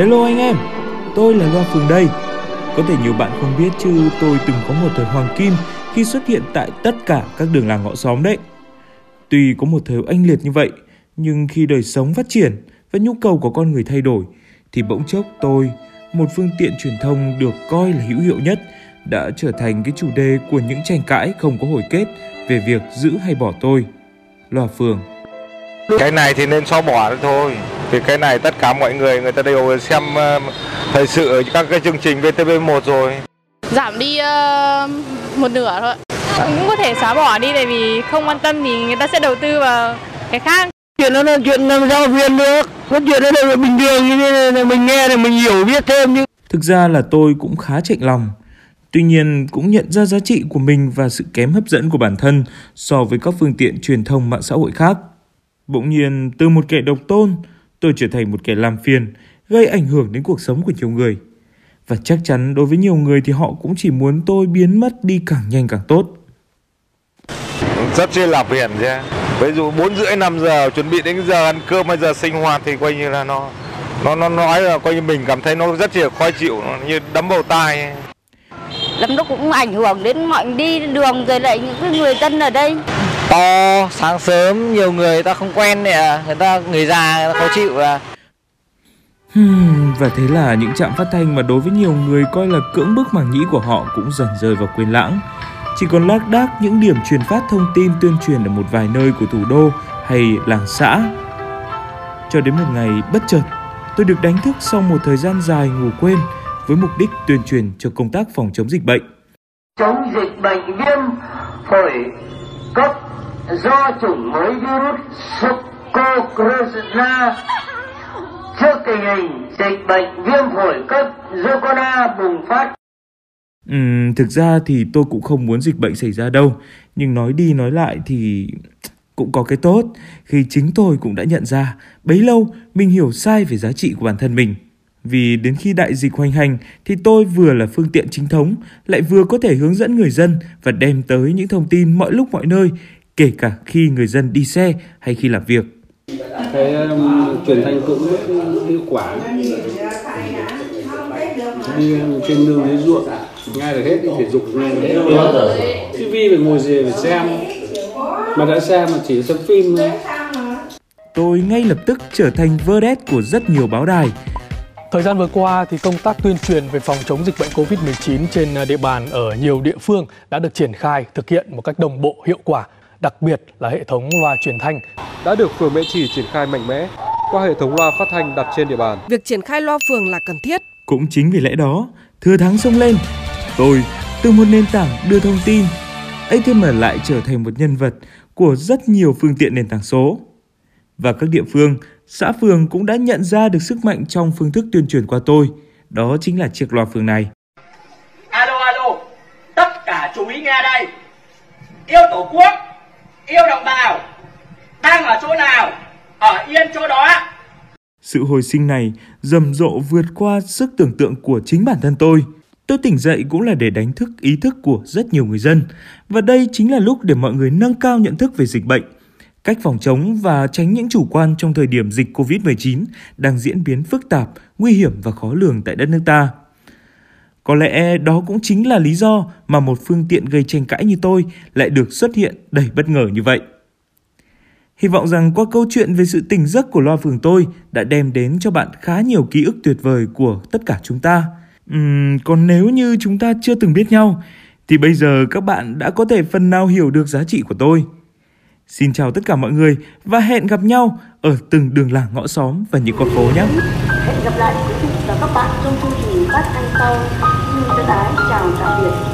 Hello anh em, tôi là Loa Phường đây. Có thể nhiều bạn không biết chứ tôi từng có một thời hoàng kim khi xuất hiện tại tất cả các đường làng ngõ xóm đấy. Tuy có một thời anh liệt như vậy, nhưng khi đời sống phát triển và nhu cầu của con người thay đổi, thì bỗng chốc tôi, một phương tiện truyền thông được coi là hữu hiệu nhất, đã trở thành cái chủ đề của những tranh cãi không có hồi kết về việc giữ hay bỏ tôi. Loa Phường cái này thì nên xóa bỏ thôi vì cái này tất cả mọi người người ta đều xem uh, thời sự ở các cái chương trình VTV1 rồi. Giảm đi uh, một nửa thôi. Cũng có thể xóa bỏ đi tại vì không quan tâm thì người ta sẽ đầu tư vào cái khác. Chuyện đó là chuyện làm sao viên được. Cái chuyện đó là bình thường như thế này mình nghe thì mình hiểu biết thêm nhưng Thực ra là tôi cũng khá chạnh lòng. Tuy nhiên cũng nhận ra giá trị của mình và sự kém hấp dẫn của bản thân so với các phương tiện truyền thông mạng xã hội khác. Bỗng nhiên từ một kẻ độc tôn, tôi trở thành một kẻ làm phiền, gây ảnh hưởng đến cuộc sống của nhiều người. Và chắc chắn đối với nhiều người thì họ cũng chỉ muốn tôi biến mất đi càng nhanh càng tốt. rất chi là phiền chứ ví dụ bốn rưỡi năm giờ chuẩn bị đến giờ ăn cơm bây giờ sinh hoạt thì coi như là nó nó nó nói là coi như mình cảm thấy nó rất là khó chịu nó như đấm vào tai ấy. lắm lúc cũng ảnh hưởng đến mọi đi đường rồi lại những cái người dân ở đây to sáng sớm nhiều người ta không quen này à người ta người già người ta khó chịu à Hmm, và thế là những trạm phát thanh mà đối với nhiều người coi là cưỡng bức màng nhĩ của họ cũng dần rơi vào quên lãng. Chỉ còn lác đác những điểm truyền phát thông tin tuyên truyền ở một vài nơi của thủ đô hay làng xã. Cho đến một ngày bất chợt, tôi được đánh thức sau một thời gian dài ngủ quên với mục đích tuyên truyền cho công tác phòng chống dịch bệnh. chống dịch bệnh viêm phổi cấp do chủng mới virus corona trước tình hình dịch bệnh viêm phổi cấp do corona bùng phát. Ừ, thực ra thì tôi cũng không muốn dịch bệnh xảy ra đâu, nhưng nói đi nói lại thì cũng có cái tốt. Khi chính tôi cũng đã nhận ra bấy lâu mình hiểu sai về giá trị của bản thân mình. Vì đến khi đại dịch hoành hành thì tôi vừa là phương tiện chính thống, lại vừa có thể hướng dẫn người dân và đem tới những thông tin mọi lúc mọi nơi, kể cả khi người dân đi xe hay khi làm việc. cái um, truyền thanh cũng rất hiệu quả đi trên đường dưới ruộng ngay là hết đi thể dục ngay là hết TV phải ngồi gì phải xem. Mà đã xem mà chỉ xem phim thôi. Tôi ngay lập tức trở thành vedette của rất nhiều báo đài, Thời gian vừa qua thì công tác tuyên truyền về phòng chống dịch bệnh COVID-19 trên địa bàn ở nhiều địa phương đã được triển khai thực hiện một cách đồng bộ hiệu quả, đặc biệt là hệ thống loa truyền thanh đã được phường Mễ Trì triển khai mạnh mẽ qua hệ thống loa phát thanh đặt trên địa bàn. Việc triển khai loa phường là cần thiết. Cũng chính vì lẽ đó, thừa thắng xông lên, tôi từ một nền tảng đưa thông tin, ATM lại trở thành một nhân vật của rất nhiều phương tiện nền tảng số. Và các địa phương, xã phường cũng đã nhận ra được sức mạnh trong phương thức tuyên truyền qua tôi, đó chính là chiếc loa phường này. Alo alo, tất cả chú ý nghe đây. Yêu Tổ quốc, yêu đồng bào, đang ở chỗ nào, ở yên chỗ đó. Sự hồi sinh này rầm rộ vượt qua sức tưởng tượng của chính bản thân tôi. Tôi tỉnh dậy cũng là để đánh thức ý thức của rất nhiều người dân. Và đây chính là lúc để mọi người nâng cao nhận thức về dịch bệnh, cách phòng chống và tránh những chủ quan trong thời điểm dịch Covid-19 đang diễn biến phức tạp, nguy hiểm và khó lường tại đất nước ta. Có lẽ đó cũng chính là lý do mà một phương tiện gây tranh cãi như tôi lại được xuất hiện đầy bất ngờ như vậy. Hy vọng rằng qua câu chuyện về sự tỉnh giấc của loa phường tôi đã đem đến cho bạn khá nhiều ký ức tuyệt vời của tất cả chúng ta. Uhm, còn nếu như chúng ta chưa từng biết nhau, thì bây giờ các bạn đã có thể phần nào hiểu được giá trị của tôi. Xin chào tất cả mọi người và hẹn gặp nhau ở từng đường làng ngõ xóm và những con phố nhé. hẹn gặp lại quý vị và các bạn trong chương trình phát thanh sau thân ái chào tạm biệt